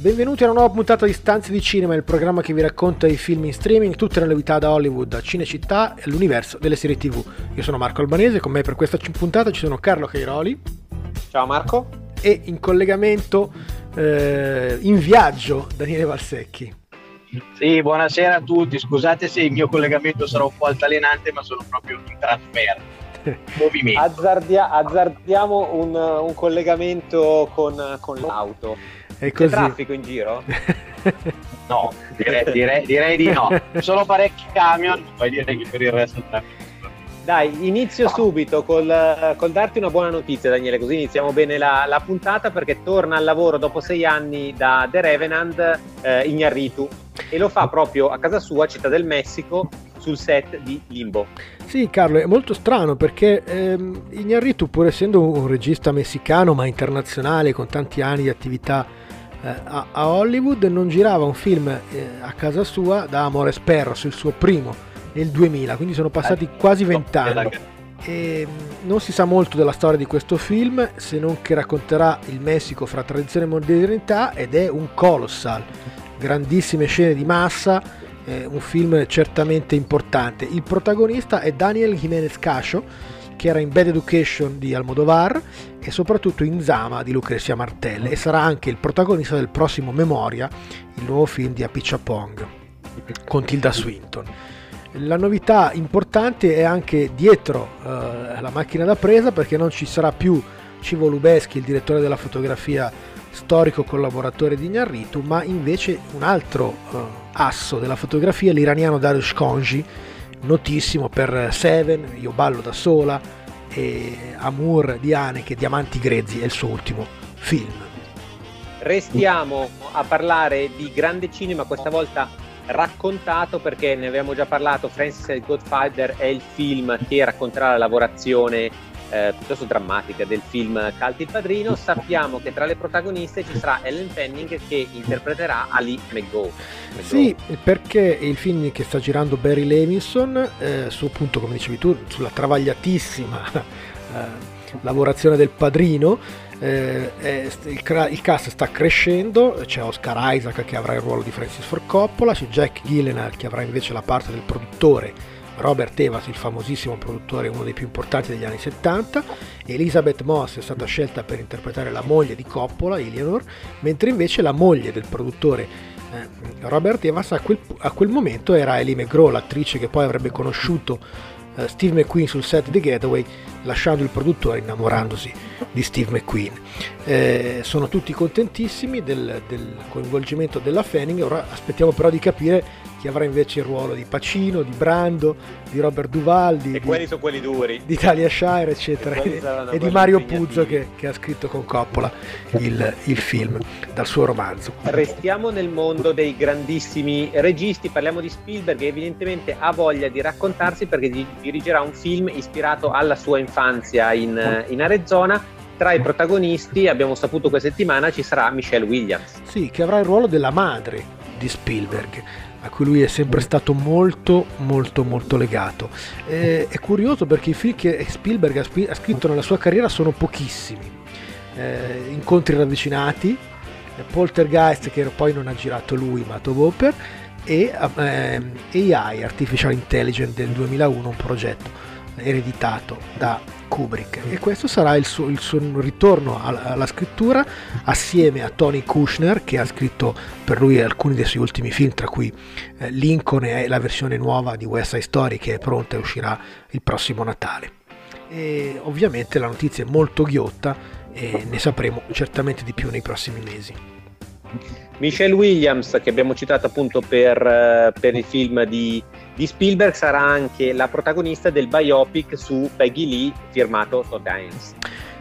Benvenuti a una nuova puntata di Stanze di Cinema, il programma che vi racconta i film in streaming, tutte le novità da Hollywood a Cinecittà e all'universo delle serie TV. Io sono Marco Albanese, con me per questa puntata ci sono Carlo Cairoli. Ciao Marco. E in collegamento, eh, in viaggio, Daniele Valsecchi. Sì, buonasera a tutti. Scusate se il mio collegamento sarà un po' altalenante, ma sono proprio in trasferta. Movimento. Azzardia- azzardiamo un, un collegamento con, con l'auto. È così. C'è traffico in giro? no, direi, direi, direi, di no. Solo parecchi camion, poi direi che per il resto traffico. Dai, inizio subito col, col, darti una buona notizia, Daniele, così iniziamo bene la, la, puntata perché torna al lavoro dopo sei anni da The Revenant eh, Ignarritu e lo fa proprio a casa sua, Città del Messico, sul set di Limbo. Sì, Carlo, è molto strano perché ehm, Ignarritu, pur essendo un regista messicano ma internazionale con tanti anni di attività a, a, Hollywood, non girava un film eh, a casa sua da Amores Perros, il suo primo, nel 2000, quindi sono passati eh, quasi vent'anni. E mm, non si sa molto della storia di questo film se non che racconterà il Messico fra tradizione e modernità ed è un colossal, grandissime scene di massa, eh, un film certamente importante. Il protagonista è Daniel Jiménez Cascio, che era in Bad Education di Almodovar e soprattutto in Zama di Lucrezia Martel e sarà anche il protagonista del prossimo Memoria, il nuovo film di Apicciapong con Tilda Swinton. La novità importante è anche dietro eh, la macchina da presa perché non ci sarà più Civo Lubeschi, il direttore della fotografia storico collaboratore di Ignarritu, ma invece un altro eh, asso della fotografia, l'iraniano Dariush Konji, notissimo per Seven, Io ballo da sola e Amour di Haneke, Diamanti grezzi è il suo ultimo film. Restiamo a parlare di grande cinema, questa volta raccontato perché ne abbiamo già parlato, Francis Godfather è il film che racconterà la lavorazione eh, piuttosto drammatica del film Cult il Padrino, sappiamo che tra le protagoniste ci sarà Ellen Fanning che interpreterà Ali McGo. Sì, perché il film che sta girando Barry Levinson, eh, su appunto come dicevi tu, sulla travagliatissima eh, lavorazione del padrino, eh, il, il, cast sta crescendo, c'è Oscar Isaac che avrà il ruolo di Francis Ford Coppola, c'è Jack Gyllenhaal che avrà invece la parte del produttore Robert Evans, il famosissimo produttore, uno dei più importanti degli anni 70, Elizabeth Moss è stata scelta per interpretare la moglie di Coppola, Eleanor, mentre invece la moglie del produttore eh, Robert Evans a quel, a quel, momento era Ellie McGraw, l'attrice che poi avrebbe conosciuto eh, Steve McQueen sul set di Getaway, lasciando il produttore innamorandosi di Steve McQueen. Eh, sono tutti contentissimi del, del coinvolgimento della Fanning, ora aspettiamo però di capire chi avrà invece il ruolo di Pacino, di Brando, di Robert Duvaldi. E di, quelli sono quelli duri. Di Talia Shire, eccetera. E, e di Mario Puzzo che, che, ha scritto con Coppola il, il, film dal suo romanzo. Restiamo nel mondo dei grandissimi registi, parliamo di Spielberg che evidentemente ha voglia di raccontarsi perché dirigerà un film ispirato alla sua infanzia in, in Arizona tra i protagonisti, abbiamo saputo questa settimana, ci sarà Michelle Williams. Sì, che avrà il ruolo della madre di Spielberg a cui lui è sempre stato molto molto molto legato. Eh, è curioso perché i film che Spielberg ha, ha scritto nella sua carriera sono pochissimi. Eh, incontri ravvicinati, eh, Poltergeist che poi non ha girato lui ma Tovoper e eh, AI, Artificial Intelligence del 2001, un progetto ereditato da Kubrick. E questo sarà il suo, il suo ritorno alla, scrittura assieme a Tony Kushner che ha scritto per lui alcuni dei suoi ultimi film tra cui eh, Lincoln e la versione nuova di West Side Story che è pronta e uscirà il prossimo Natale. E ovviamente la notizia è molto ghiotta e ne sapremo certamente di più nei prossimi mesi Michelle Williams, che abbiamo citato appunto per, eh, per il film di, di, Spielberg, sarà anche la protagonista del biopic su Peggy Lee firmato Todd Haynes.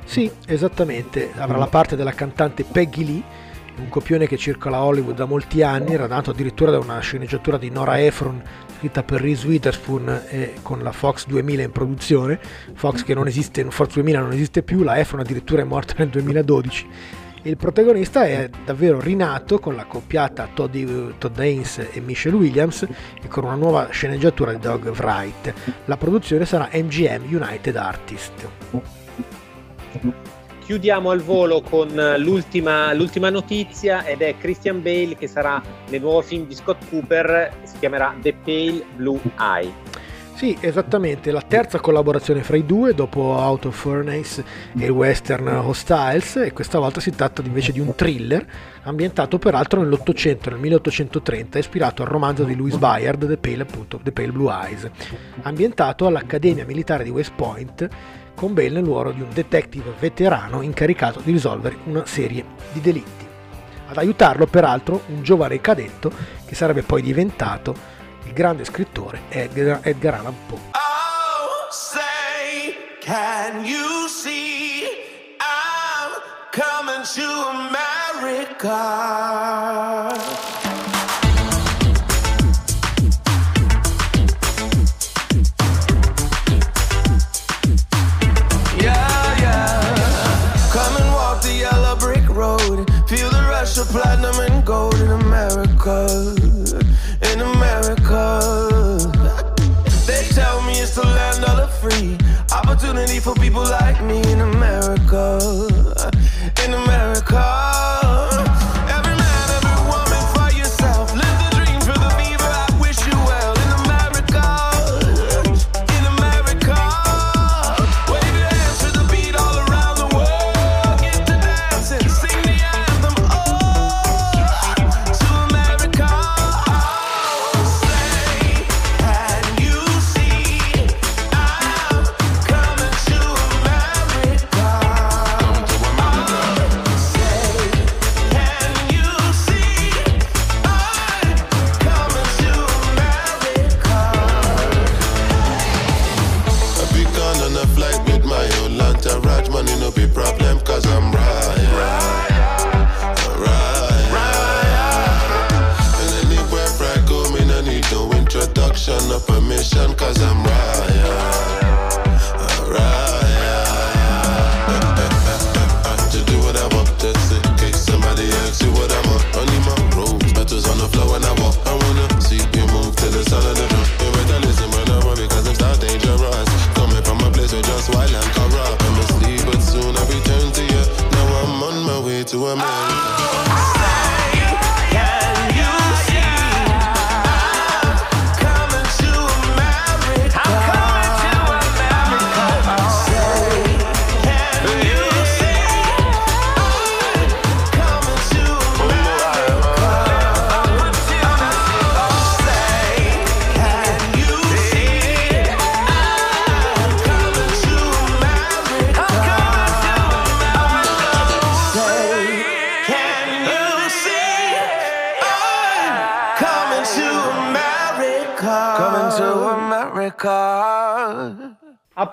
Sì, esattamente, avrà la parte della cantante Peggy Lee, un copione che circola a Hollywood da molti anni, era nato addirittura da una sceneggiatura di Nora Ephron scritta per Reese Witherspoon e con la Fox 2000 in produzione, Fox che non esiste, Fox 2000 non esiste più, la Efron addirittura è morta nel 2012. Il protagonista è davvero rinato con la coppiata Todd, Todd Haynes e Michelle Williams e con una nuova sceneggiatura di Doug Wright. La produzione sarà MGM United Artist chiudiamo al volo con l'ultima, l'ultima, notizia ed è Christian Bale che sarà nel nuovo film di Scott Cooper, si chiamerà The Pale Blue Eye. Sì, esattamente, la terza collaborazione fra i due dopo Out of Furnace e il western Hostiles e questa volta si tratta invece di un thriller ambientato peraltro nell'Ottocento, nel 1830, ispirato al romanzo di Louis Bayard, The Pale, appunto, The Pale Blue Eyes, ambientato all'Accademia Militare di West Point con Bale nel ruolo di un detective veterano incaricato di risolvere una serie di delitti. Ad aiutarlo, peraltro, un giovane cadetto che sarebbe poi diventato il grande scrittore Edgar, Edgar Allan Poe. Oh, say, can you see I'm coming to America? Opportunity for people like me in America.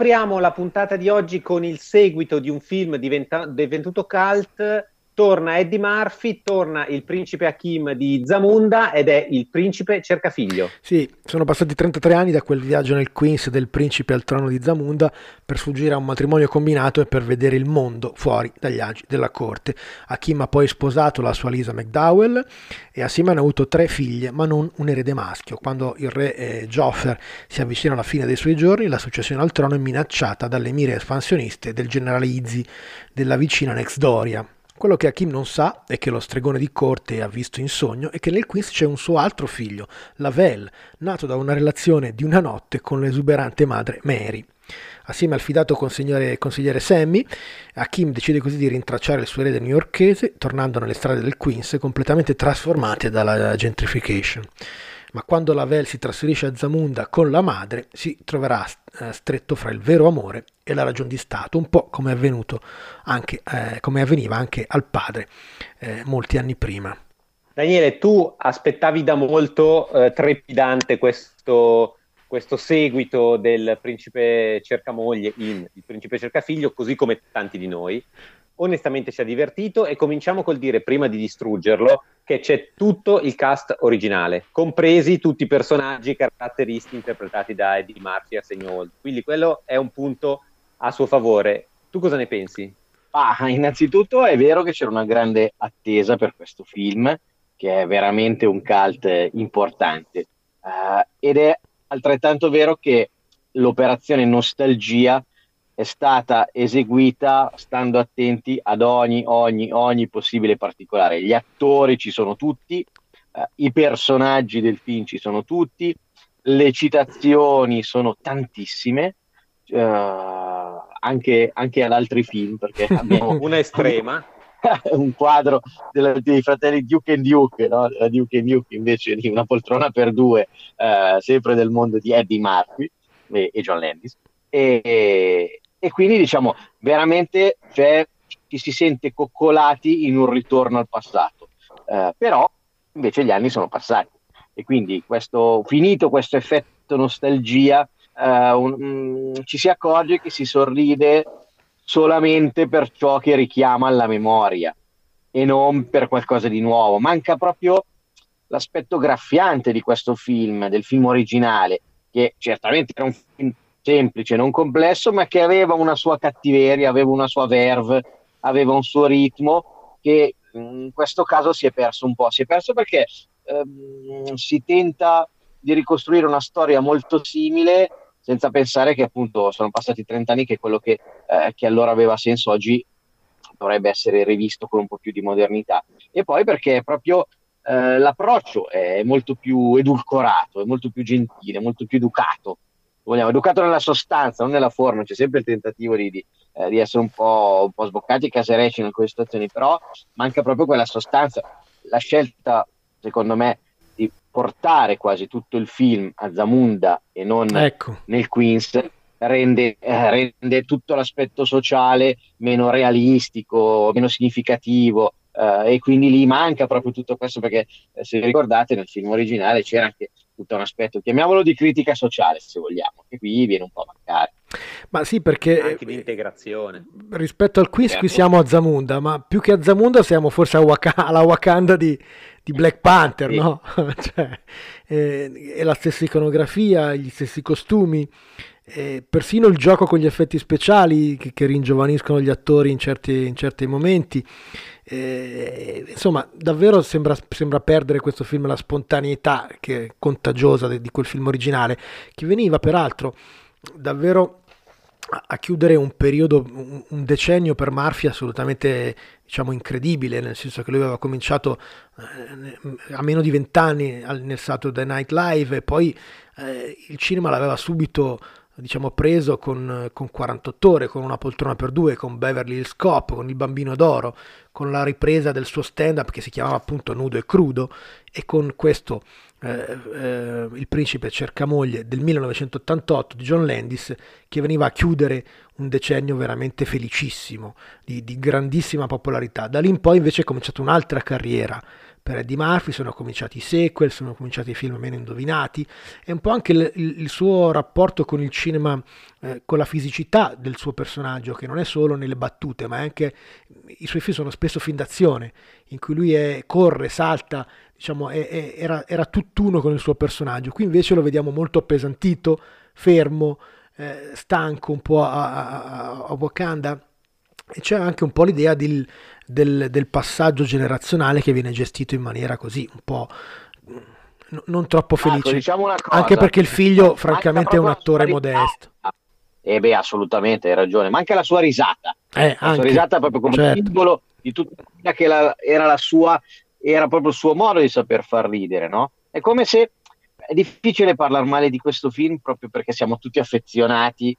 Apriamo la puntata di oggi con il seguito di un film diventa- divenuto cult torna Eddie Murphy, torna il principe Hakim di Zamunda ed è il principe cercafiglio. Sì, sono passati 33 anni da quel viaggio nel Queens del principe al trono di Zamunda per sfuggire a un matrimonio combinato e per vedere il mondo fuori dagli agi della corte. Hakim ha poi sposato la sua Lisa McDowell e assieme hanno avuto tre figlie, ma non un erede maschio. Quando il re eh, Joffer si avvicina alla fine dei suoi giorni, la successione al trono è minacciata dalle mire espansioniste del generale Izzi della vicina Nexdoria quello che Hakim non sa e che lo stregone di corte ha visto in sogno è che nel Queens c'è un suo altro figlio, Lavelle, nato da una relazione di una notte con l'esuberante madre Mary. Assieme al fidato consigliere, consigliere Sammy, Hakim decide così di rintracciare il suo erede newyorkese, tornando nelle strade del Queens completamente trasformate dalla gentrification ma quando la Vel si trasferisce a Zamunda con la madre si troverà eh, stretto fra il vero amore e la ragione di Stato, un po' come, anche, eh, come avveniva anche al padre eh, molti anni prima. Daniele, tu aspettavi da molto eh, trepidante questo, questo seguito del principe cercamoglie in Il principe cercafiglio, così come tanti di noi. Onestamente ci ha divertito e cominciamo col dire, prima di distruggerlo, che c'è tutto il cast originale, compresi tutti i personaggi caratteristi interpretati da Eddie Murphy a segno Quindi quello è un punto a suo favore. Tu cosa ne pensi? Ah, innanzitutto è vero che c'era una grande attesa per questo film, che è veramente un cult importante. Uh, ed è altrettanto vero che l'operazione nostalgia è stata eseguita stando attenti ad ogni, ogni, ogni possibile particolare. Gli attori ci sono tutti, eh, i personaggi del film ci sono tutti, le citazioni sono tantissime, eh, anche, anche, ad altri film, perché abbiamo una estrema. un quadro della, dei fratelli Duke and Duke, no? Duke and Duke invece di una poltrona per due, eh, sempre del mondo di Eddie Murphy e, e John Landis. E, e quindi diciamo veramente cioè, ci si sente coccolati in un ritorno al passato, eh, però invece gli anni sono passati e quindi questo, finito questo effetto nostalgia eh, un, um, ci si accorge che si sorride solamente per ciò che richiama alla memoria e non per qualcosa di nuovo. Manca proprio l'aspetto graffiante di questo film, del film originale, che certamente era un film semplice, non complesso, ma che aveva una sua cattiveria, aveva una sua verve, aveva un suo ritmo che in questo caso si è perso un po'. Si è perso perché ehm, si tenta di ricostruire una storia molto simile senza pensare che appunto sono passati 30 anni che quello che, eh, che allora aveva senso oggi dovrebbe essere rivisto con un po' più di modernità. E poi perché proprio eh, l'approccio è molto più edulcorato, è molto più gentile, molto più educato vogliamo, educato nella sostanza, non nella forma, c'è sempre il tentativo di, di, eh, di essere un po', un po' sboccati e caserecci in queste situazioni, però manca proprio quella sostanza. La scelta, secondo me, di portare quasi tutto il film a Zamunda e non ecco. nel Queens rende, eh, rende, tutto l'aspetto sociale meno realistico, meno significativo. Uh, e quindi lì manca proprio tutto questo perché eh, se vi ricordate nel film originale c'era anche tutto un aspetto, chiamiamolo di critica sociale se vogliamo, che qui viene un po' a mancare. Ma sì, perché anche di integrazione. Rispetto al quiz, qui siamo a Zamunda, ma più che a Zamunda siamo forse Waka- alla Wakanda di, di Black Panther, sì. no? cioè, eh, è la stessa iconografia, gli stessi costumi, eh, persino il gioco con gli effetti speciali che, che ringiovaniscono gli attori in certi, in certi momenti. Eh, insomma, davvero sembra, sembra, perdere questo film la spontaneità che è contagiosa di, di quel film originale, che veniva peraltro davvero a chiudere un periodo, un decennio per Murphy assolutamente diciamo incredibile, nel senso che lui aveva cominciato eh, a meno di vent'anni nel Saturday Night Live e poi eh, il cinema l'aveva subito diciamo, preso con, con 48 ore, con una poltrona per due, con Beverly Hills Cop, con il bambino d'oro, con la ripresa del suo stand-up che si chiamava appunto Nudo e Crudo e con questo eh, eh, Il principe cerca moglie del 1988 di John Landis che veniva a chiudere un decennio veramente felicissimo, di, di grandissima popolarità. Da lì in poi invece è cominciata un'altra carriera per Eddie Murphy, sono cominciati i sequel, sono cominciati i film meno indovinati e un po' anche il, il, suo rapporto con il cinema, eh, con la fisicità del suo personaggio, che non è solo nelle battute, ma anche i suoi film sono spesso film d'azione, in cui lui è, corre, salta, diciamo, è, è, era, era, tutt'uno con il suo personaggio. Qui invece lo vediamo molto appesantito, fermo, eh, stanco un po' a, a, a Wakanda e c'è anche un po' l'idea del, del, del, passaggio generazionale che viene gestito in maniera così un po' non troppo felice. Ecco, diciamo anche perché il figlio, francamente, è un attore modesto. Eh beh, assolutamente, hai ragione. Ma anche la sua risata. Eh, la anche, sua risata proprio come certo. simbolo di tutta quella che la, era la sua, era proprio il suo modo di saper far ridere, no? È come se è difficile parlare male di questo film proprio perché siamo tutti affezionati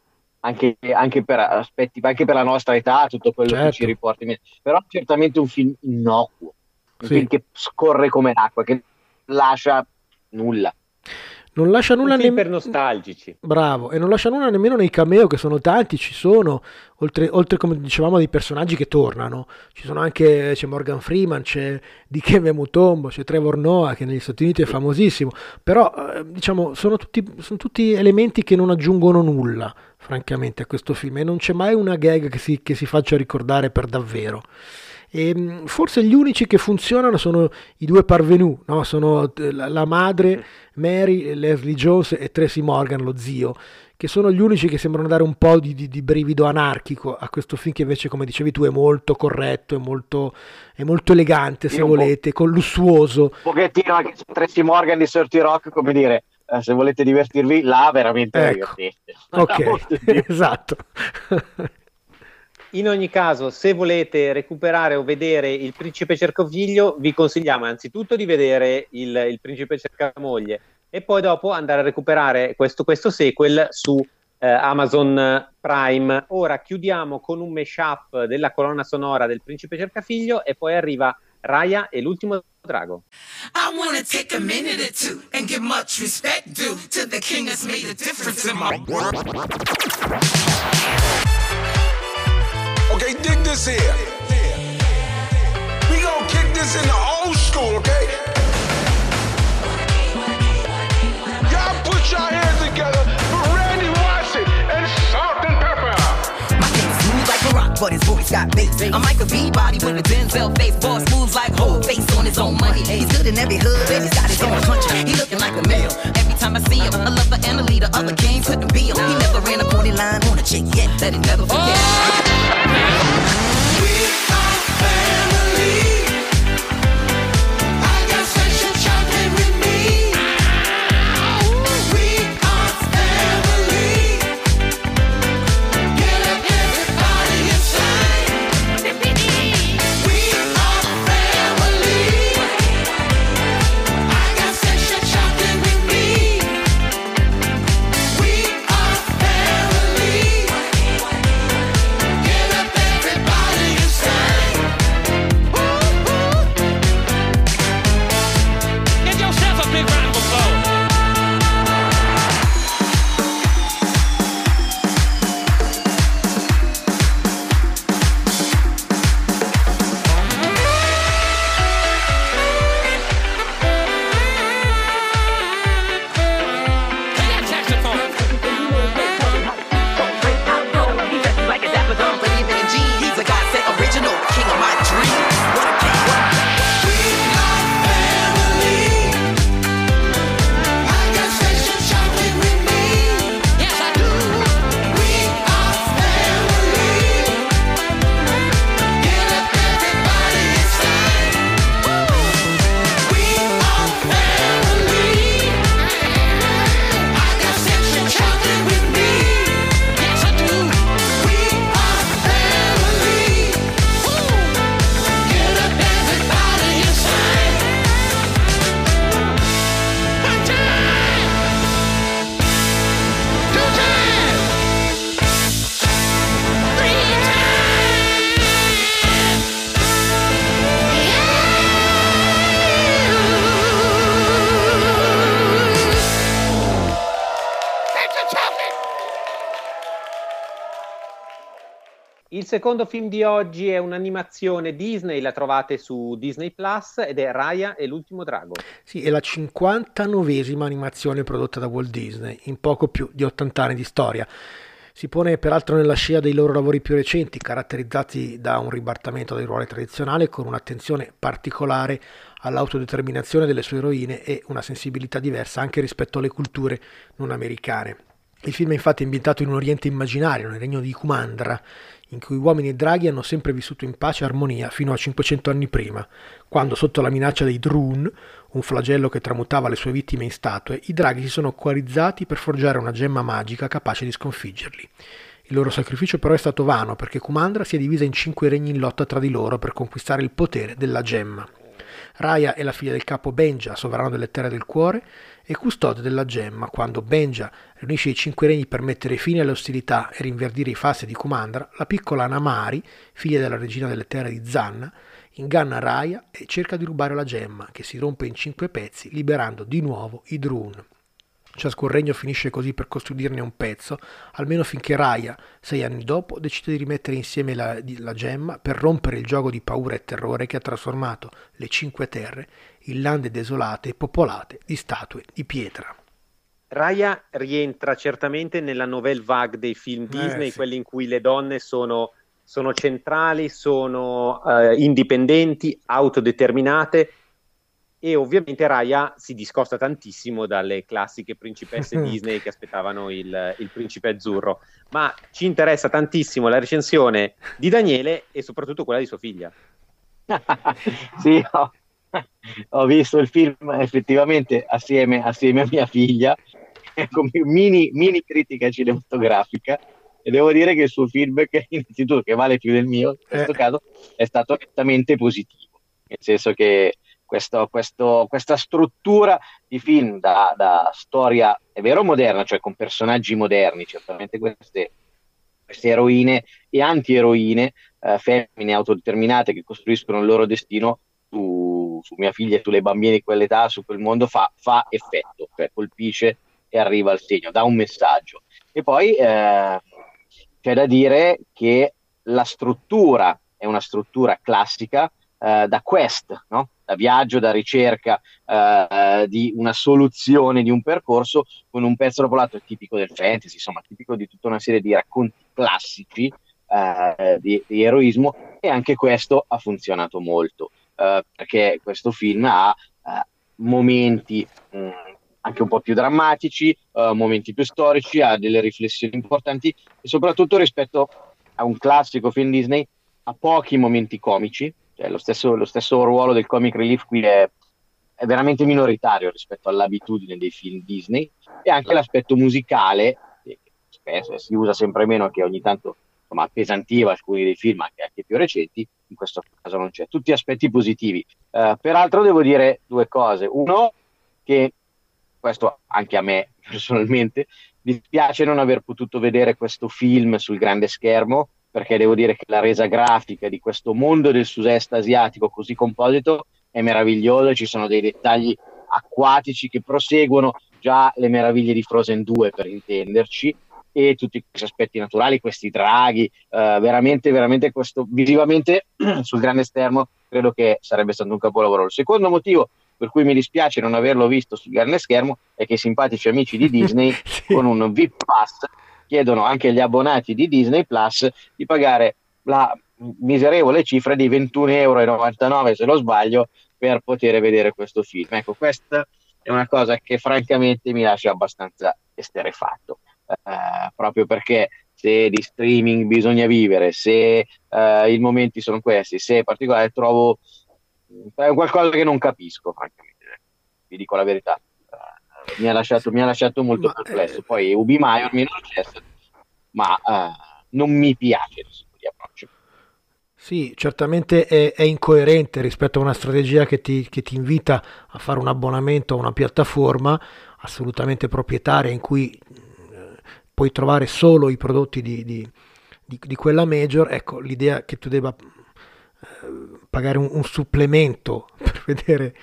anche, anche, per aspetti, anche per la nostra età, tutto quello certo. che ci riporta in mente. Però certamente un film innocuo, un sì. film che scorre come l'acqua, che lascia nulla. Non lascia nulla nemmeno ne... per nostalgici. Bravo, e non lascia nulla nemmeno nei cameo che sono tanti, ci sono, oltre, oltre come dicevamo dei personaggi che tornano, ci sono anche c'è Morgan Freeman, c'è Dikembe Mutombo, c'è Trevor Noah che negli Stati Uniti è famosissimo, però eh, diciamo sono tutti, sono tutti elementi che non aggiungono nulla, francamente, a questo film e non c'è mai una gag che si, che si faccia ricordare per davvero. E ehm, forse gli unici che funzionano sono i due parvenu, no? sono eh, la, madre Mary, Leslie Jones e Tracy Morgan, lo zio, che sono gli unici che sembrano dare un po' di, di, di brivido anarchico a questo film che invece, come dicevi tu, è molto corretto, è molto, è molto elegante, se volete, con lussuoso. Un pochettino anche Tracy Morgan di Sorty Rock, come dire, eh, se volete divertirvi, là veramente ecco. Ok, esatto. In ogni caso, se volete recuperare o vedere Il Principe Cercofiglio, vi consigliamo anzitutto di vedere Il, il Principe Cercamoglie e poi dopo andare a recuperare questo, questo sequel su eh, Amazon Prime. Ora chiudiamo con un mashup della colonna sonora del Principe Cercafiglio e poi arriva Raya e l'ultimo drago. I wanna take a minute or two and give much respect due to the king that's made a difference in my world. Okay, dig this here. We gonna kick this in the old school, okay? Y'all put your hands together for Randy Watson and Salt and Pepper. My king smooth like a rock, but his voice got bass. I'm like a B-body with a Denzel face. Boss moves like whole face on his own money. He's good in every hood and he's got his own country. He looking like a male. Every time I see him, a lover and a leader. Other king couldn't be him. He never ran a party line on a chick yet that he never forget. Oh! Yeah. Secondo film di oggi è un'animazione Disney, la trovate su Disney Plus ed è Raya e l'ultimo drago. Sì, è la 59esima animazione prodotta da Walt Disney in poco più di 80 anni di storia. Si pone peraltro nella scia dei loro lavori più recenti, caratterizzati da un ribaltamento dei ruoli tradizionali con un'attenzione particolare all'autodeterminazione delle sue eroine e una sensibilità diversa anche rispetto alle culture non americane. Il film è infatti ambientato in un Oriente immaginario, nel regno di Kumandra, in cui uomini e draghi hanno sempre vissuto in pace e armonia fino a 500 anni prima, quando sotto la minaccia dei Drun, un flagello che tramutava le sue vittime in statue, i draghi si sono coalizzati per forgiare una gemma magica capace di sconfiggerli. Il loro sacrificio però è stato vano perché Kumandra si è divisa in cinque regni in lotta tra di loro per conquistare il potere della gemma. Raya è la figlia del capo Benja, sovrano delle terre del cuore, e custode della gemma. Quando Benja riunisce i cinque regni per mettere fine alle ostilità e rinverdire i fassi di Kumandra, la piccola Namari, figlia della regina delle terre di Zanna, inganna Raya e cerca di rubare la gemma, che si rompe in cinque pezzi, liberando di nuovo i Drun. Ciascun regno finisce così per costruirne un pezzo, almeno finché Raya, sei anni dopo, decide di rimettere insieme la, la gemma per rompere il gioco di paura e terrore che ha trasformato le Cinque Terre in lande desolate e popolate di statue di pietra. Raya rientra certamente nella nouvelle vague dei film eh, Disney, eh, sì. quelli in cui le donne sono, sono centrali, sono uh, indipendenti, autodeterminate e ovviamente Raya si discosta tantissimo dalle classiche principesse Disney che aspettavano il, il, principe azzurro, ma ci interessa tantissimo la recensione di Daniele e soprattutto quella di sua figlia. sì, ho, ho, visto il film effettivamente assieme, assieme a mia figlia, come mini, mini critica cinematografica e devo dire che il suo feedback, innanzitutto che vale più del mio, in questo eh. caso è stato nettamente positivo, nel senso che questo, questo, questa struttura di film da, da, storia, è vero, moderna, cioè con personaggi moderni, certamente queste, queste eroine e anti-eroine, eh, femmine autodeterminate che costruiscono il loro destino su, su, mia figlia e sulle bambine di quell'età, su quel mondo, fa, fa effetto, cioè colpisce e arriva al segno, dà un messaggio. E poi eh, c'è da dire che la struttura è una struttura classica eh, da quest, no? Da viaggio, da ricerca eh, di una soluzione di un percorso con un pezzo dopo l'altro tipico del fantasy, insomma, tipico di tutta una serie di racconti classici eh, di, di, eroismo e anche questo ha funzionato molto eh, perché questo film ha eh, momenti mh, mm, anche un po' più drammatici, eh, momenti più storici, ha delle riflessioni importanti e soprattutto rispetto a un classico film Disney ha pochi momenti comici cioè, lo, stesso, lo, stesso, ruolo del comic relief qui è, è, veramente minoritario rispetto all'abitudine dei film Disney e anche l'aspetto musicale, che spesso si usa sempre meno, che ogni tanto insomma, appesantiva alcuni dei film, anche, anche, più recenti, in questo caso non c'è. Tutti aspetti positivi. Uh, peraltro devo dire due cose. Uno, che questo anche a me personalmente dispiace non aver potuto vedere questo film sul grande schermo perché devo dire che la resa grafica di questo mondo del sud-est asiatico così composito è meravigliosa, ci sono dei dettagli acquatici che proseguono già le meraviglie di Frozen 2 per intenderci e tutti questi aspetti naturali, questi draghi, eh, veramente, veramente questo visivamente sul grande schermo credo che sarebbe stato un capolavoro. Il secondo motivo per cui mi dispiace non averlo visto sul grande schermo è che i simpatici amici di Disney sì. con un VIP Pass chiedono anche agli abbonati di Disney Plus di pagare la miserevole cifra di 21,99 euro, se non sbaglio, per poter vedere questo film. Ecco, questa è una cosa che francamente mi lascia abbastanza esterefatto, eh, proprio perché se di streaming bisogna vivere, se eh, i momenti sono questi, se in particolare trovo è qualcosa che non capisco, francamente, vi dico la verità mi ha lasciato, mi ha lasciato molto ma, perplesso. Eh, Poi Ubi Maior mi non ma uh, non mi piace il di approccio. Sì, certamente è, è, incoerente rispetto a una strategia che ti, che ti, invita a fare un abbonamento a una piattaforma assolutamente proprietaria in cui eh, puoi trovare solo i prodotti di, di, di, di, quella major. Ecco, l'idea che tu debba pagare un, un supplemento per vedere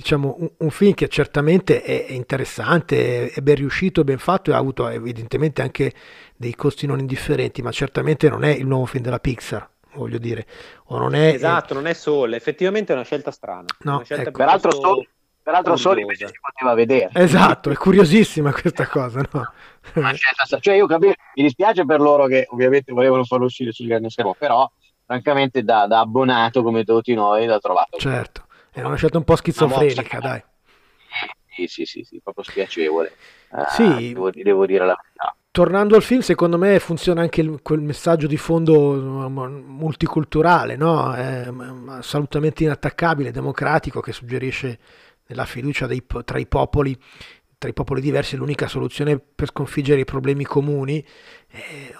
diciamo, un, un, film che certamente è, interessante, è ben riuscito, ben fatto e ha avuto evidentemente anche dei costi non indifferenti, ma certamente non è il nuovo film della Pixar, voglio dire. O non è, esatto, è... non è Soul, effettivamente è una scelta strana. No, una scelta ecco. Peraltro Soul, peraltro Soul invece si poteva vedere. Esatto, è curiosissima questa cosa, no? cioè io capisco, mi dispiace per loro che ovviamente volevano farlo uscire sul grande schermo, però francamente da, da abbonato come tutti noi l'ho trovato. Certo. È una scelta un po' schizofrenica, dai. Sì, sì, sì, sì, proprio spiacevole. Uh, sì. Devo, devo, dire la verità. Tornando al film, secondo me funziona anche il, quel messaggio di fondo multiculturale, no? È assolutamente inattaccabile, democratico, che suggerisce la fiducia dei, tra i popoli tra i popoli diversi l'unica soluzione per sconfiggere i problemi comuni eh,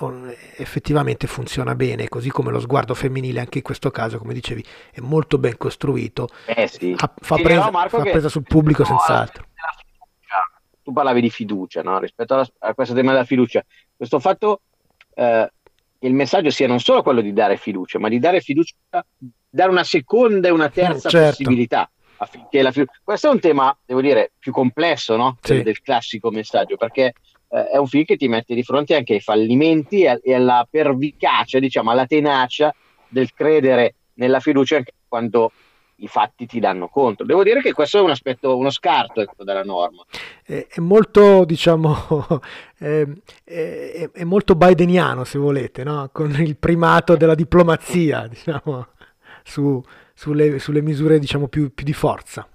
effettivamente funziona bene, così come lo sguardo femminile anche in questo caso, come dicevi, è molto ben costruito, eh sì. ha, fa, sì, presa, no, fa presa, sul pubblico no, senz'altro. Tu parlavi di fiducia, no? rispetto alla, a questo tema della fiducia, questo fatto eh, il messaggio sia non solo quello di dare fiducia, ma di dare fiducia, dare una seconda e una terza certo. possibilità affinché la fiducia... Questo è un tema, devo dire, più complesso no? sì. del, classico messaggio, perché eh, è un film che ti mette di fronte anche ai fallimenti e, e alla pervicacia, diciamo, alla tenacia del credere nella fiducia anche quando i fatti ti danno conto. Devo dire che questo è un aspetto, uno scarto ecco, della norma. È, è molto, diciamo, è, è, è, molto bideniano, se volete, no? con il primato della diplomazia, diciamo, su, sulle, sulle, misure diciamo, più, più di forza.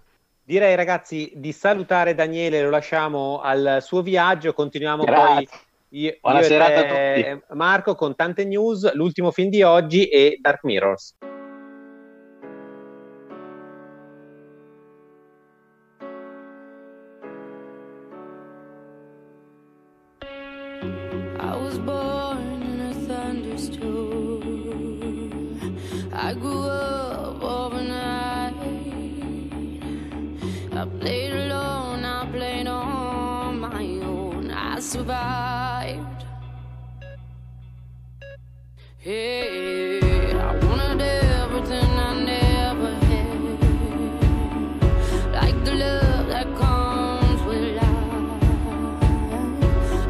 Direi ragazzi di salutare Daniele, lo lasciamo al suo viaggio, continuiamo Grazie. poi io, Buona io serata te, a tutti. Marco con tante news, l'ultimo film di oggi è Dark Mirrors. I wanted everything I never had, like the love that comes with.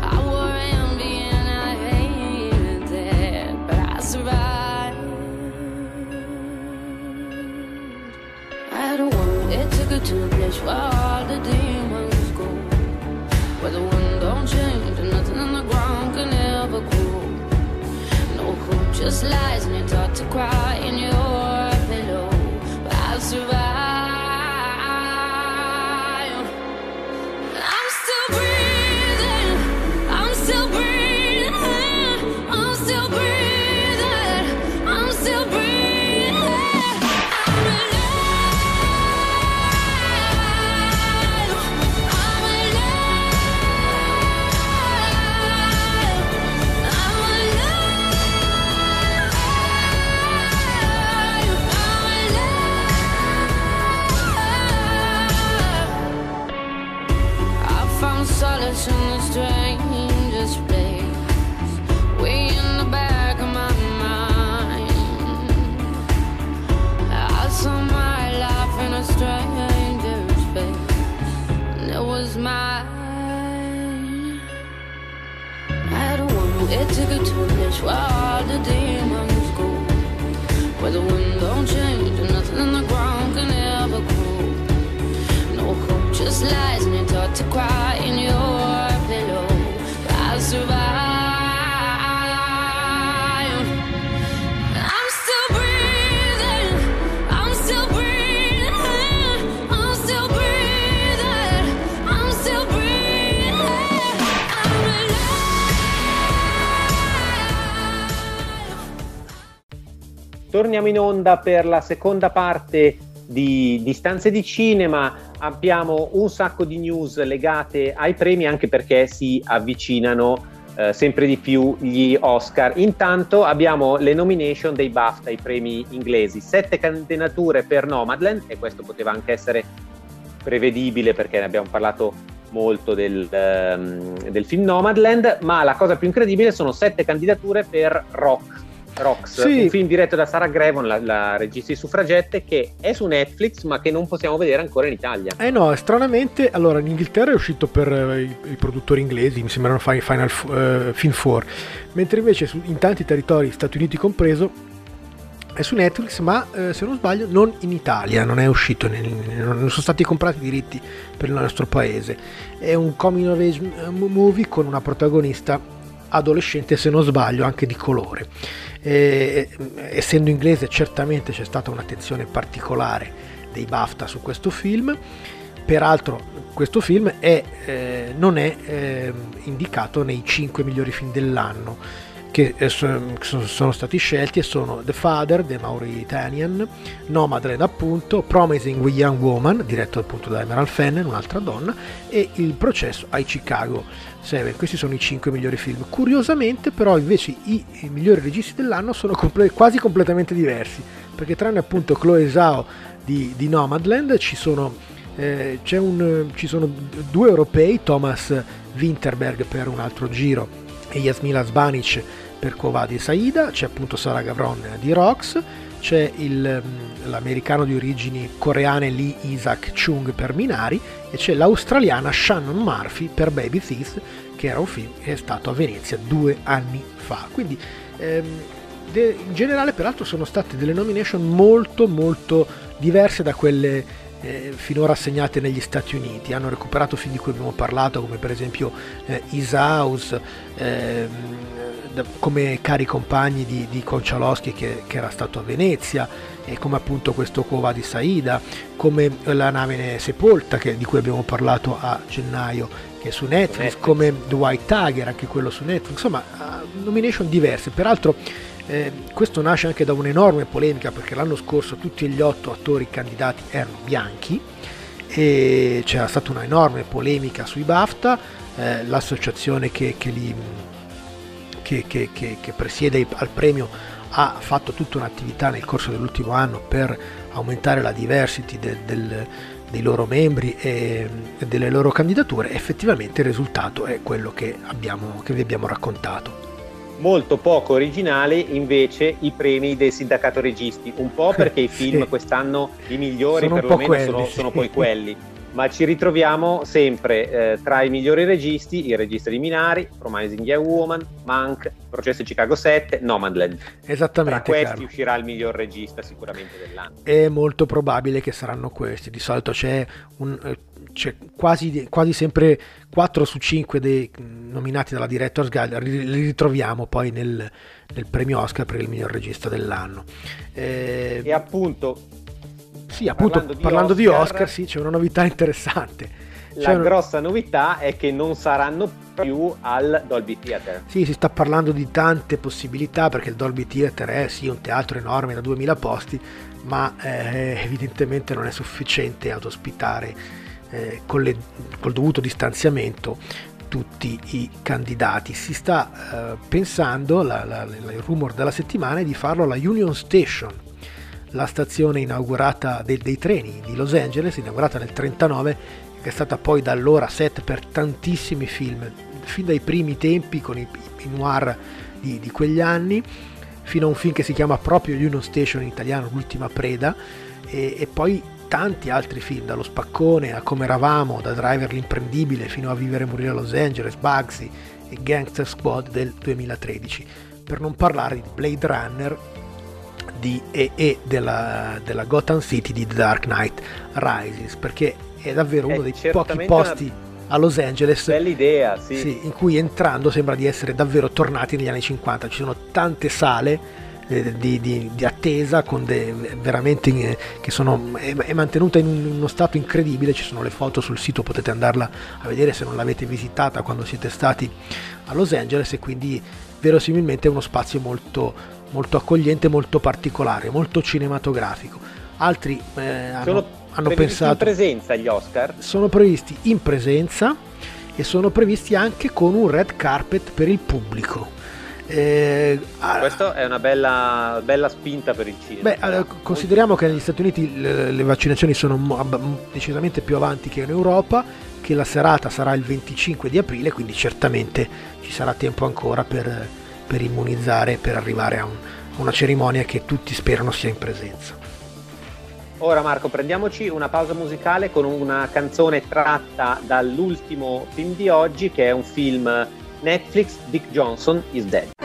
I envy and I hated but I survived. I want it took her to a just lies and you're taught to cry in your it to to where all the demons go, where the wind don't change and nothing in the ground can ever grow. No hope just lies Torniamo in onda per la seconda parte di Distanze di Cinema. Abbiamo un sacco di news legate ai premi anche perché si avvicinano eh, sempre di più gli Oscar. Intanto abbiamo le nomination dei BAFTA, i premi inglesi. Sette candidature per Nomadland e questo poteva anche essere prevedibile perché ne abbiamo parlato molto del, ehm, del film Nomadland, ma la cosa più incredibile sono sette candidature per Rock. Rocks, Sì. un film diretto da Sarah Grevon, la, la regista di suffragette, che è su Netflix ma che non possiamo vedere ancora in Italia. Eh no, stranamente, allora in Inghilterra è uscito per eh, i, i produttori inglesi, mi sembrano Fi- Final eh, Film 4, mentre invece su- in tanti territori, Stati Uniti compreso, è su Netflix, ma eh, se non sbaglio non in Italia, non è uscito, nel- non sono stati comprati i diritti per il nostro paese. È un coming of age eh, movie con una protagonista adolescente, se non sbaglio, anche di colore. Eh, essendo inglese certamente c'è stata un'attenzione particolare dei BAFTA su questo film. Peraltro questo film è, eh, non è eh, indicato nei 5 migliori film dell'anno che eh, so- so- sono stati scelti e sono The Father, The Mauritanian, Nomadland appunto, Promising Young Woman, diretto appunto da Emerald Fennel, un'altra donna, e Il processo ai Chicago 7. Questi sono i 5 migliori film. Curiosamente però invece i, i migliori registi dell'anno sono comple- quasi completamente diversi, perché tranne appunto Chloe Zhao di, di Nomadland ci sono, eh, un, ci sono due europei, Thomas Winterberg per un altro giro e Yasmila Zbanic per Kovadi Saida, c'è appunto Sara Gavron di Rox, c'è il, mm, l'americano di origini coreane Lee Isaac Chung per Minari e c'è l'australiana Shannon Murphy per Baby Thief, che era un film che è stato a Venezia due anni fa. Quindi ehm, de- in generale peraltro sono state delle nomination molto molto diverse da quelle eh, finora assegnate negli Stati Uniti. Hanno recuperato film di cui abbiamo parlato, come per esempio eh, Isaus, eh, come cari compagni di, di Konchalowski che, che, era stato a Venezia, e come appunto questo Cova di Saida, come la nave sepolta che, di cui abbiamo parlato a gennaio che è su Netflix, Netflix. come The White Tiger, anche quello su Netflix, insomma nomination diverse. Peraltro eh, questo nasce anche da un'enorme polemica perché l'anno scorso tutti gli otto attori candidati erano bianchi e c'era stata una enorme polemica sui BAFTA, eh, l'associazione che, che, li, che, che, presiede al premio ha fatto tutta un'attività nel corso dell'ultimo anno per aumentare la diversity del, del, dei loro membri e, e, delle loro candidature, effettivamente il risultato è quello che, abbiamo, che vi abbiamo raccontato molto poco originale invece i premi del sindacato registi, un po' perché i film sì. quest'anno i migliori sono perlomeno quelli, sono, sì. sono poi quelli ma ci ritroviamo sempre eh, tra i migliori registi, il regista di Minari, Promising Young Woman, Mank, Processo Chicago 7, Nomadland. Esattamente. Tra questi Carlo. uscirà il miglior regista sicuramente dell'anno. È molto probabile che saranno questi, di solito c'è, un, c'è quasi, quasi, sempre 4 su 5 dei nominati dalla Directors Guide, li ritroviamo poi nel, nel premio Oscar per il miglior regista dell'anno. Eh, e appunto sì, appunto, parlando, di, parlando Oscar, di Oscar, sì, c'è una novità interessante. La una... grossa novità è che non saranno più al Dolby Theater. Sì, si sta parlando di tante possibilità perché il Dolby Theater è sì un teatro enorme da 2000 posti, ma eh, evidentemente non è sufficiente ad ospitare eh, le, col dovuto distanziamento tutti i candidati. Si sta eh, pensando, la, la, il rumor della settimana è di farlo alla Union Station la stazione inaugurata dei, dei treni di Los Angeles, inaugurata nel 1939, che è stata poi da allora set per tantissimi film, fin dai primi tempi con i, i noir di, di, quegli anni, fino a un film che si chiama proprio Union Station in italiano, L'ultima preda, e, e poi tanti altri film, dallo spaccone a Come eravamo, da Driver l'imprendibile fino a Vivere e morire a Los Angeles, Bugsy e Gangster Squad del 2013. Per non parlare di Blade Runner di, e, e della, della, Gotham City di The Dark Knight Rises, perché è davvero uno è dei pochi posti a Los Angeles bella idea, sì. Sì, in cui entrando sembra di essere davvero tornati negli anni 50. Ci sono tante sale eh, di, di, di, attesa con de, veramente eh, che sono è, è, mantenuta in uno stato incredibile ci sono le foto sul sito potete andarla a vedere se non l'avete visitata quando siete stati a Los Angeles e quindi verosimilmente è uno spazio molto molto accogliente, molto particolare, molto cinematografico. Altri eh, hanno, hanno pensato... in presenza gli Oscar? Sono previsti in presenza e sono previsti anche con un red carpet per il pubblico. Eh, Questa è una bella, bella, spinta per il cinema. Beh, allora, consideriamo che negli Stati Uniti le, le, vaccinazioni sono decisamente più avanti che in Europa, che la serata sarà il 25 di aprile, quindi certamente ci sarà tempo ancora per, per immunizzare, per arrivare a, un, a una cerimonia che tutti sperano sia in presenza. Ora Marco, prendiamoci una pausa musicale con una canzone tratta dall'ultimo film di oggi, che è un film Netflix, Dick Johnson is Dead.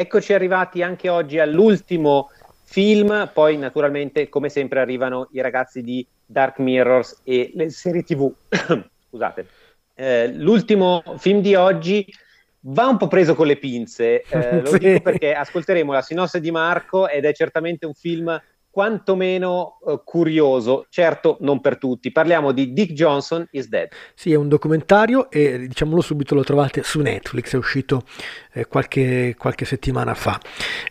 Eccoci arrivati anche oggi all'ultimo film, poi naturalmente come sempre arrivano i ragazzi di Dark Mirrors e le serie tv. Scusate. Eh, l'ultimo film di oggi va un po' preso con le pinze, eh, lo sì. dico perché ascolteremo la sinossi di Marco ed è certamente un film quantomeno uh, curioso, certo non per tutti. Parliamo di Dick Johnson is Dead. Sì, è un documentario e diciamolo subito lo trovate su Netflix, è uscito eh, qualche, qualche, settimana fa.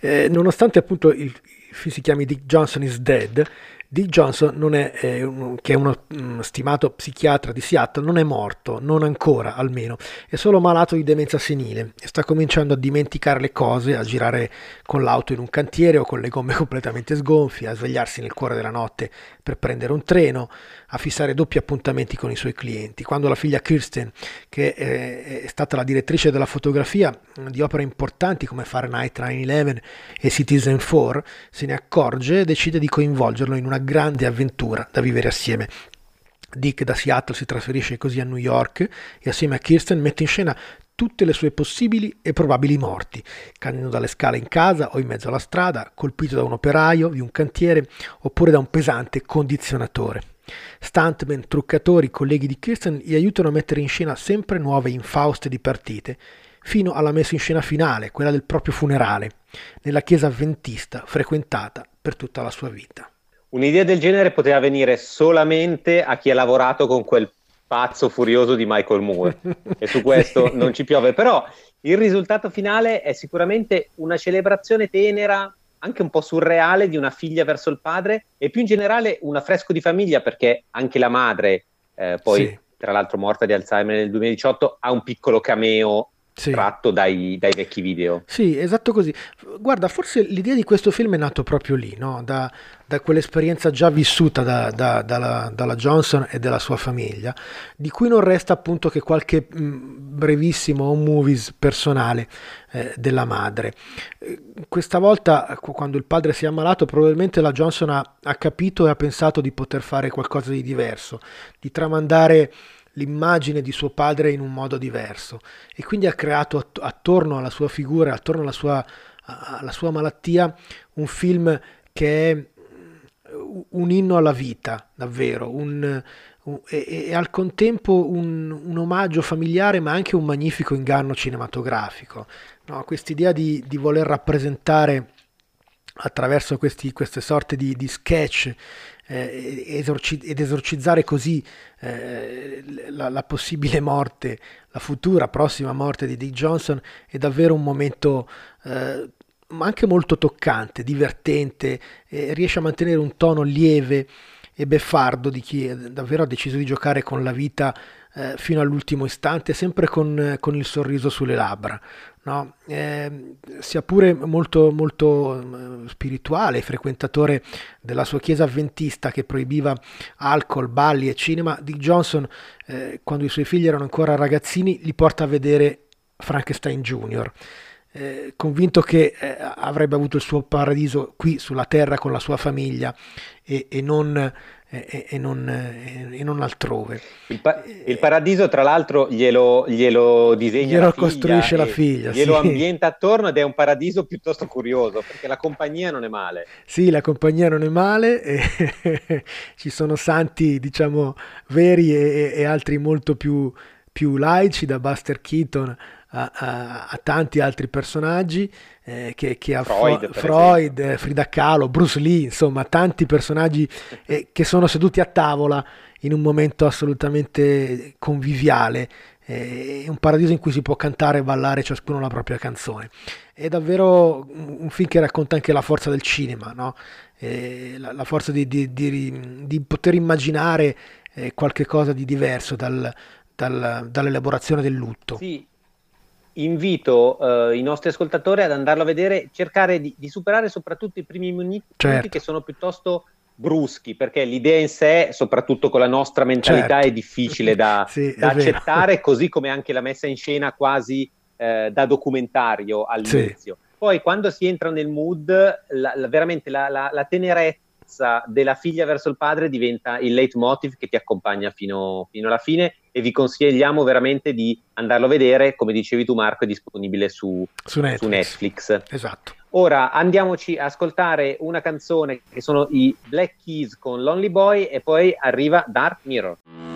Eh, nonostante appunto il, il film si chiami Dick Johnson is Dead, Dick Johnson, non è, eh, un, che è uno um, stimato psichiatra di Seattle, non è morto, non ancora almeno, è solo malato di demenza senile e sta cominciando a dimenticare le cose, a girare con l'auto in un cantiere o con le gomme completamente sgonfie, a svegliarsi nel cuore della notte per prendere un treno, a fissare doppi appuntamenti con i suoi clienti. Quando la figlia Kirsten, che eh, è stata la direttrice della fotografia di opere importanti come Fahrenheit 9-11 e Citizen 4, se ne accorge decide di coinvolgerlo in una grande avventura da vivere assieme. Dick da Seattle si trasferisce così a New York e assieme a Kirsten mette in scena tutte le sue possibili e probabili morti, cadendo dalle scale in casa o in mezzo alla strada, colpito da un operaio, di un cantiere oppure da un pesante condizionatore. Stuntman, truccatori, colleghi di Kirsten gli aiutano a mettere in scena sempre nuove infauste di partite, fino alla messa in scena finale, quella del proprio funerale, nella chiesa avventista frequentata per tutta la sua vita. Un'idea del genere poteva venire solamente a chi ha lavorato con quel pazzo furioso di Michael Moore e su questo sì. non ci piove, però il risultato finale è sicuramente una celebrazione tenera, anche un po' surreale di una figlia verso il padre e più in generale un affresco di famiglia perché anche la madre, eh, poi sì. tra l'altro morta di Alzheimer nel 2018, ha un piccolo cameo sì. tratto dai, dai, vecchi video. Sì, esatto così. Guarda, forse l'idea di questo film è nato proprio lì, no? da, da, quell'esperienza già vissuta da, da, dalla, dalla, Johnson e dalla sua famiglia, di cui non resta appunto che qualche mh, mm, brevissimo movies personale eh, della madre. Eh, questa volta, quando il padre si è ammalato, probabilmente la Johnson ha, ha capito e ha pensato di poter fare qualcosa di diverso, di tramandare l'immagine di suo padre in un modo diverso e quindi ha creato attorno alla sua figura, attorno alla sua, alla sua malattia, un film che è un inno alla vita, davvero, un, un, e, e, al contempo un, un, omaggio familiare ma anche un magnifico inganno cinematografico. No? Quest'idea di, di voler rappresentare attraverso questi, queste sorte di, di sketch eh, esorci- ed esorcizzare così eh, la, la, possibile morte, la futura prossima morte di Dick Johnson è davvero un momento eh, anche molto toccante, divertente, riesce a mantenere un tono lieve e beffardo di chi davvero ha deciso di giocare con la vita eh, fino all'ultimo istante, sempre con, con il sorriso sulle labbra. No? Eh, sia pure molto, molto eh, spirituale, frequentatore della sua chiesa avventista che proibiva alcol, balli e cinema, Dick Johnson, eh, quando i suoi figli erano ancora ragazzini, li porta a vedere Frankenstein Jr. Eh, convinto che eh, avrebbe avuto il suo paradiso qui sulla terra con la sua famiglia e, e non e, e, non, e, non, altrove. Il, pa- il, paradiso, tra l'altro, glielo, glielo disegna glielo costruisce la figlia. Glielo sì. ambienta attorno ed è un paradiso piuttosto curioso perché la compagnia non è male. Sì, la compagnia non è male, ci sono santi, diciamo, veri e, altri molto più, più laici, da Buster Keaton a, a, a tanti altri personaggi eh, che, che ha Freud, Freud Frida Kahlo, Bruce Lee, insomma tanti personaggi eh, che sono seduti a tavola in un momento assolutamente conviviale, eh, un paradiso in cui si può cantare e ballare ciascuno la propria canzone. È davvero un film che racconta anche la forza del cinema, no? Eh, la, la, forza di, di, di, di poter immaginare eh, qualche cosa di diverso dal, dal, dall'elaborazione del lutto. Sì, invito uh, i nostri ascoltatori ad andarlo a vedere, cercare di, di superare soprattutto i primi minuti certo. che sono piuttosto bruschi, perché l'idea in sé, soprattutto con la nostra mentalità, certo. è difficile da, sì, da accettare, così come anche la messa in scena quasi eh, da documentario all'inizio. Sì. Poi quando si entra nel mood, la, la, veramente la, la tenerezza tenerezza della figlia verso il padre diventa il leitmotiv che ti accompagna fino, fino, alla fine e vi consigliamo veramente di andarlo a vedere, come dicevi tu Marco, è disponibile su, su, Netflix. su Netflix. Esatto. Ora andiamoci a ascoltare una canzone che sono i Black Keys con Lonely Boy e poi arriva Dark Mirror.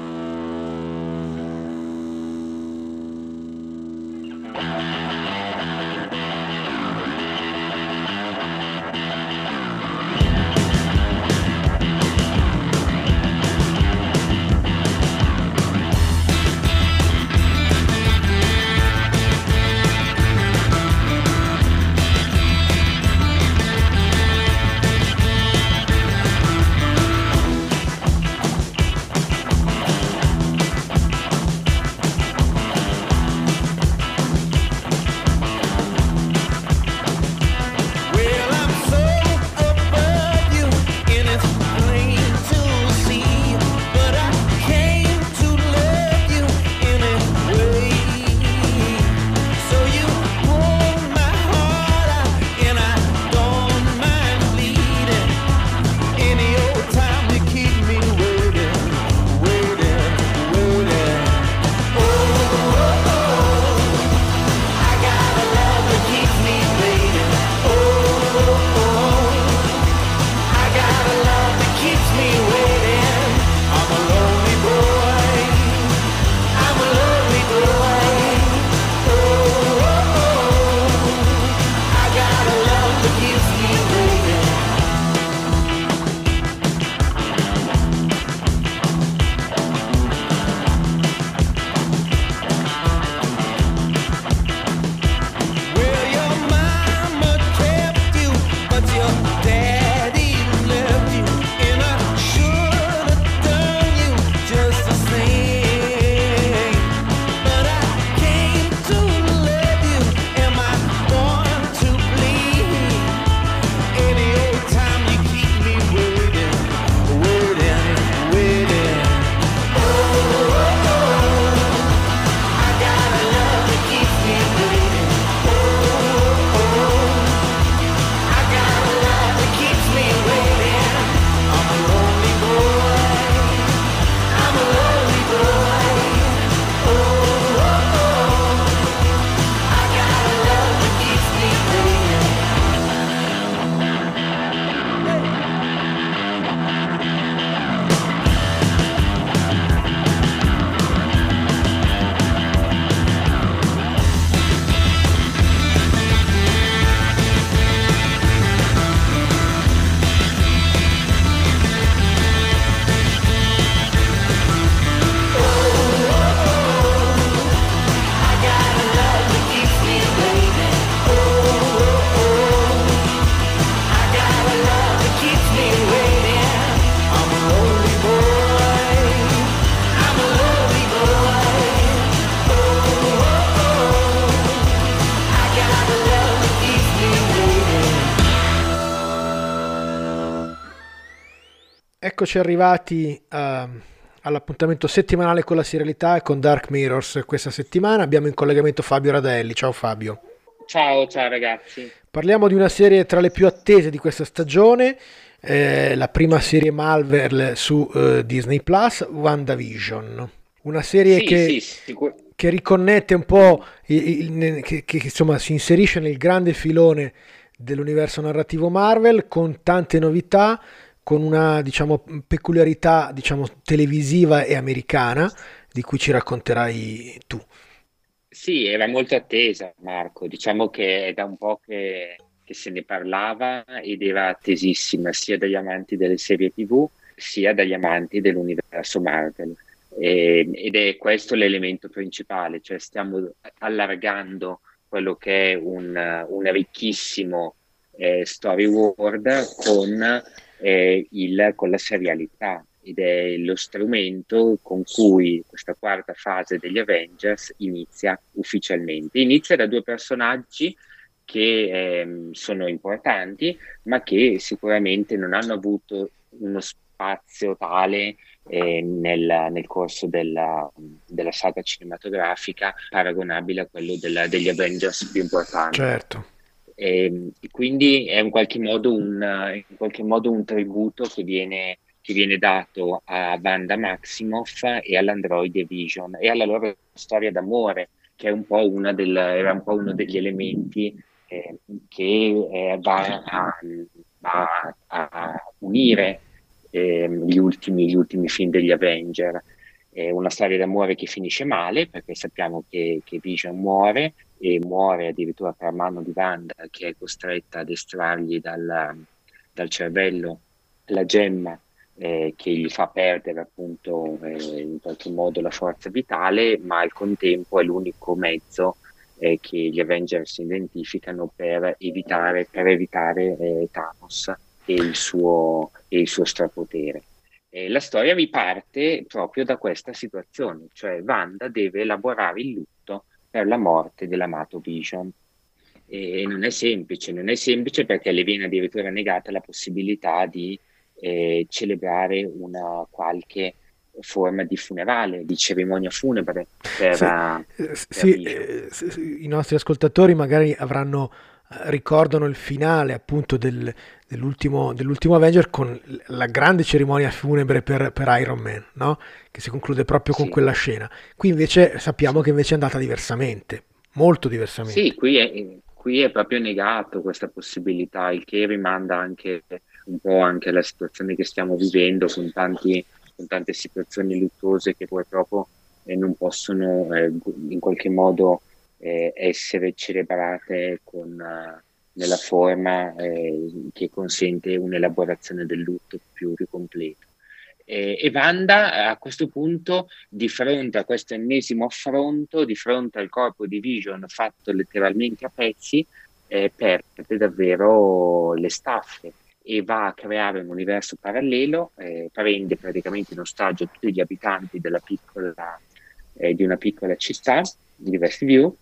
Eccoci arrivati uh, all'appuntamento settimanale con la serialità e con Dark Mirrors questa settimana. Abbiamo in collegamento Fabio Radelli. Ciao Fabio. Ciao, ciao ragazzi. Parliamo di una serie tra le più attese di questa stagione, eh, la prima serie Malver su eh, Disney Plus, WandaVision. Una serie sì, che, sì, sicur- che, riconnette un po', il, il, che, che insomma si inserisce nel grande filone dell'universo narrativo Marvel con tante novità, con una diciamo, peculiarità diciamo, televisiva e americana di cui ci racconterai tu. Sì, era molto attesa Marco, diciamo che è da un po' che, che se ne parlava ed era attesissima sia dagli amanti delle serie tv sia dagli amanti dell'universo Marvel. E, ed è questo l'elemento principale, cioè stiamo allargando quello che è un, un ricchissimo eh, story world con eh, il, con la serialità ed è lo strumento con cui questa quarta fase degli Avengers inizia ufficialmente. Inizia da due personaggi che eh, sono importanti, ma che sicuramente non hanno avuto uno spazio tale eh, nel, nel, corso della, della, saga cinematografica paragonabile a quello della, degli Avengers più importanti. Certo. E, ehm, quindi è in qualche, modo un, qualche modo un tributo che viene, che viene dato a Wanda Maximoff e all'androide Vision e alla loro storia d'amore, che un una del, era un po' uno degli elementi eh, che eh, va, a, va, a, unire eh, gli, ultimi, gli ultimi film degli Avenger. È una storia d'amore che finisce male perché sappiamo che, che Vision muore e muore addirittura per mano di Wanda che è costretta ad estrargli dal, dal cervello la gemma eh, che gli fa perdere appunto eh, in qualche modo la forza vitale, ma al contempo è l'unico mezzo eh, che gli Avengers identificano per evitare, per evitare eh, Thanos e il suo, e il suo strapotere. La storia riparte proprio da questa situazione, cioè Wanda deve elaborare il lutto per la morte dell'amato Vision. E non è semplice, non è semplice perché le viene addirittura negata la possibilità di eh, celebrare una qualche forma di funerale, di cerimonia funebre per, sì, uh, per sì, eh, i nostri ascoltatori magari avranno ricordano il finale appunto del, dell'ultimo, dell'ultimo, Avenger con la grande cerimonia funebre per, per Iron Man, no? che si conclude proprio con sì. quella scena. Qui invece sappiamo che invece è andata diversamente, molto diversamente. Sì, qui è, qui è proprio negato questa possibilità, il che rimanda anche un po' anche alla situazione che stiamo vivendo con, tanti, con tante situazioni luttuose che purtroppo eh, non possono eh, in qualche modo eh, essere celebrate con, nella forma eh, che consente un'elaborazione del lutto più, più completo. E, Wanda a questo punto, di fronte a questo ennesimo affronto, di fronte al corpo di Vision fatto letteralmente a pezzi, eh, perde davvero le staffe e va a creare un universo parallelo, eh, prende praticamente in ostaggio tutti gli abitanti piccola, eh, di una piccola città di Westview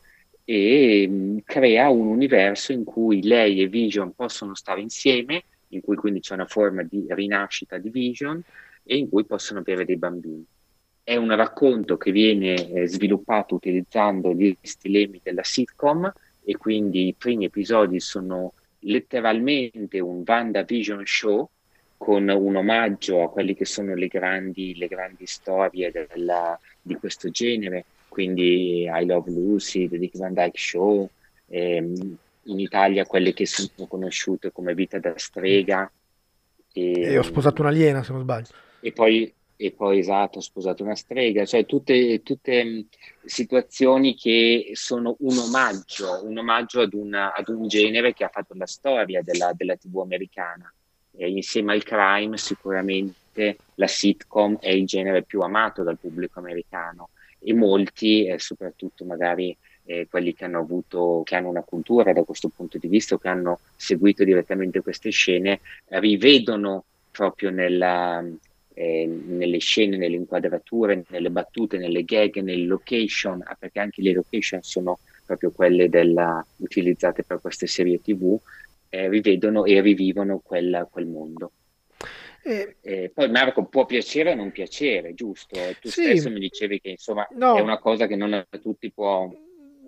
e mm, crea un universo in cui lei e Vision possono stare insieme, in cui quindi c'è una forma di rinascita di Vision e in cui possono avere dei bambini. È un racconto che viene eh, sviluppato utilizzando gli stilemi della sitcom e quindi i primi episodi sono letteralmente un WandaVision show con un omaggio a quelle che sono le grandi, le grandi storie della, di questo genere quindi I Love Lucy, The Dick Van Dyke Show, ehm, in Italia quelle che sono conosciute come Vita da strega. E, e ho sposato un'aliena se non sbaglio. E poi, e poi esatto, ho sposato una strega, cioè tutte, tutte mm, situazioni che sono un omaggio, un omaggio ad, una, ad un genere che ha fatto la storia della, della TV americana. E insieme al crime sicuramente la sitcom è il genere più amato dal pubblico americano e molti, eh, soprattutto magari eh, quelli che hanno avuto, che hanno una cultura da questo punto di vista o che hanno seguito direttamente queste scene, rivedono proprio nella, eh, nelle scene, nelle inquadrature, nelle battute, nelle gag, nelle location, ah, perché anche le location sono proprio quelle della, utilizzate per queste serie tv, eh, rivedono e rivivono quel, quel mondo. Eh, eh, poi Marco può piacere o non piacere, giusto? Tu sì, stesso mi dicevi che insomma no, è una cosa che non a tutti può...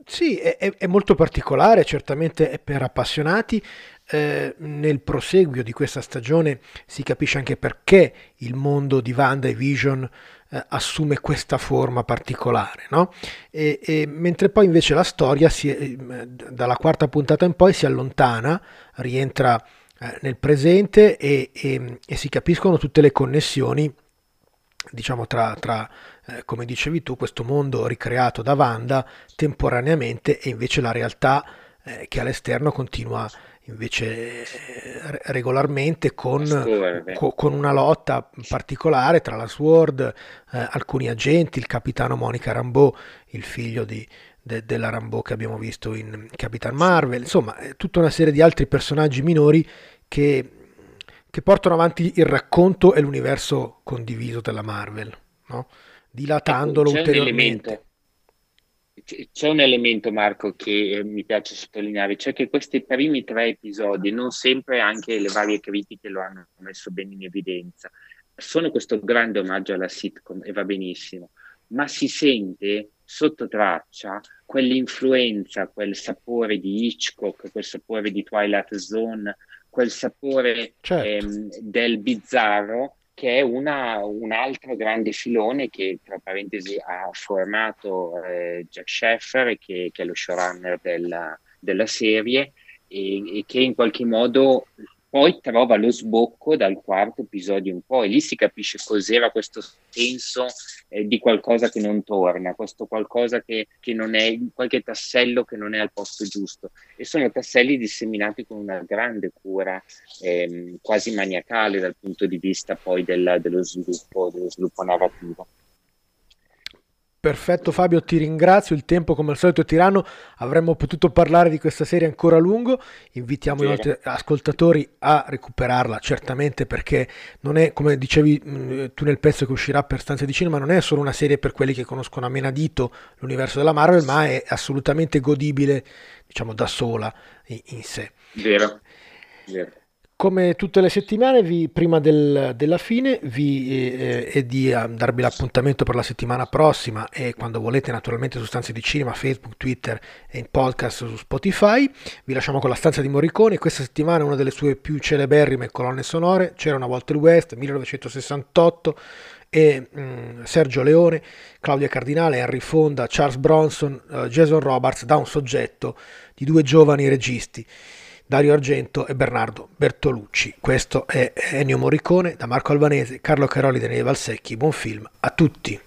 Sì, è, è molto particolare, certamente è per appassionati. Eh, nel proseguio di questa stagione si capisce anche perché il mondo di Wanda e Vision eh, assume questa forma particolare, no? e, e, mentre poi invece la storia si, eh, dalla quarta puntata in poi si allontana, rientra eh, nel presente e, e, e, si capiscono tutte le connessioni diciamo tra, tra eh, come dicevi tu questo mondo ricreato da Wanda temporaneamente e invece la realtà eh, che all'esterno continua invece eh, regolarmente con, co- con, una lotta particolare tra la Sword, eh, alcuni agenti, il capitano Monica Rambeau, il figlio di, de- della Rambeau che abbiamo visto in Capitan Marvel, insomma tutta una serie di altri personaggi minori che, che portano avanti il racconto e l'universo condiviso della Marvel, no? dilatandolo ecco, ulteriormente c'è un elemento, Marco, che eh, mi piace sottolineare, cioè che questi primi tre episodi, non sempre anche le varie critiche lo hanno messo bene in evidenza, sono questo grande omaggio alla sitcom e va benissimo, ma si sente sotto traccia quell'influenza, quel sapore di Hitchcock, quel sapore di Twilight Zone, quel sapore certo. ehm, del bizzarro che è una, un altro grande filone che, tra parentesi, ha formato eh, Jack Sheffer, che, che, è lo showrunner della, della serie, e, e, che in qualche modo poi trova lo sbocco dal quarto episodio in poi. Lì si capisce cos'era questo senso eh, di qualcosa che non torna, questo qualcosa che, che, non è, qualche tassello che non è al posto giusto. E sono tasselli disseminati con una grande cura, ehm, quasi maniacale dal punto di vista poi del, dello, sviluppo, dello sviluppo narrativo. Perfetto Fabio, ti ringrazio, il tempo come al solito è tiranno, avremmo potuto parlare di questa serie ancora a lungo, invitiamo sì. i nostri ascoltatori a recuperarla certamente perché non è, come dicevi mm, tu nel pezzo che uscirà per stanze di cinema, non è solo una serie per quelli che conoscono a menadito l'universo della Marvel, ma è assolutamente godibile diciamo da sola in, in sé. Vero, vero. Come tutte le settimane, vi, prima del, della fine, vi, eh, e di eh, darvi l'appuntamento per la settimana prossima e quando volete naturalmente su Stanze di Cinema, Facebook, Twitter e in podcast su Spotify. Vi lasciamo con la stanza di Morricone. Questa settimana una delle sue più celeberrime colonne sonore, C'era una volta il West, 1968, e mh, mm, Sergio Leone, Claudia Cardinale, Henry Fonda, Charles Bronson, uh, Jason Roberts da un soggetto di due giovani registi. Dario Argento e Bernardo Bertolucci. Questo è Ennio Morricone da Marco Albanese, Carlo Caroli Daniele Valsecchi. Buon film a tutti!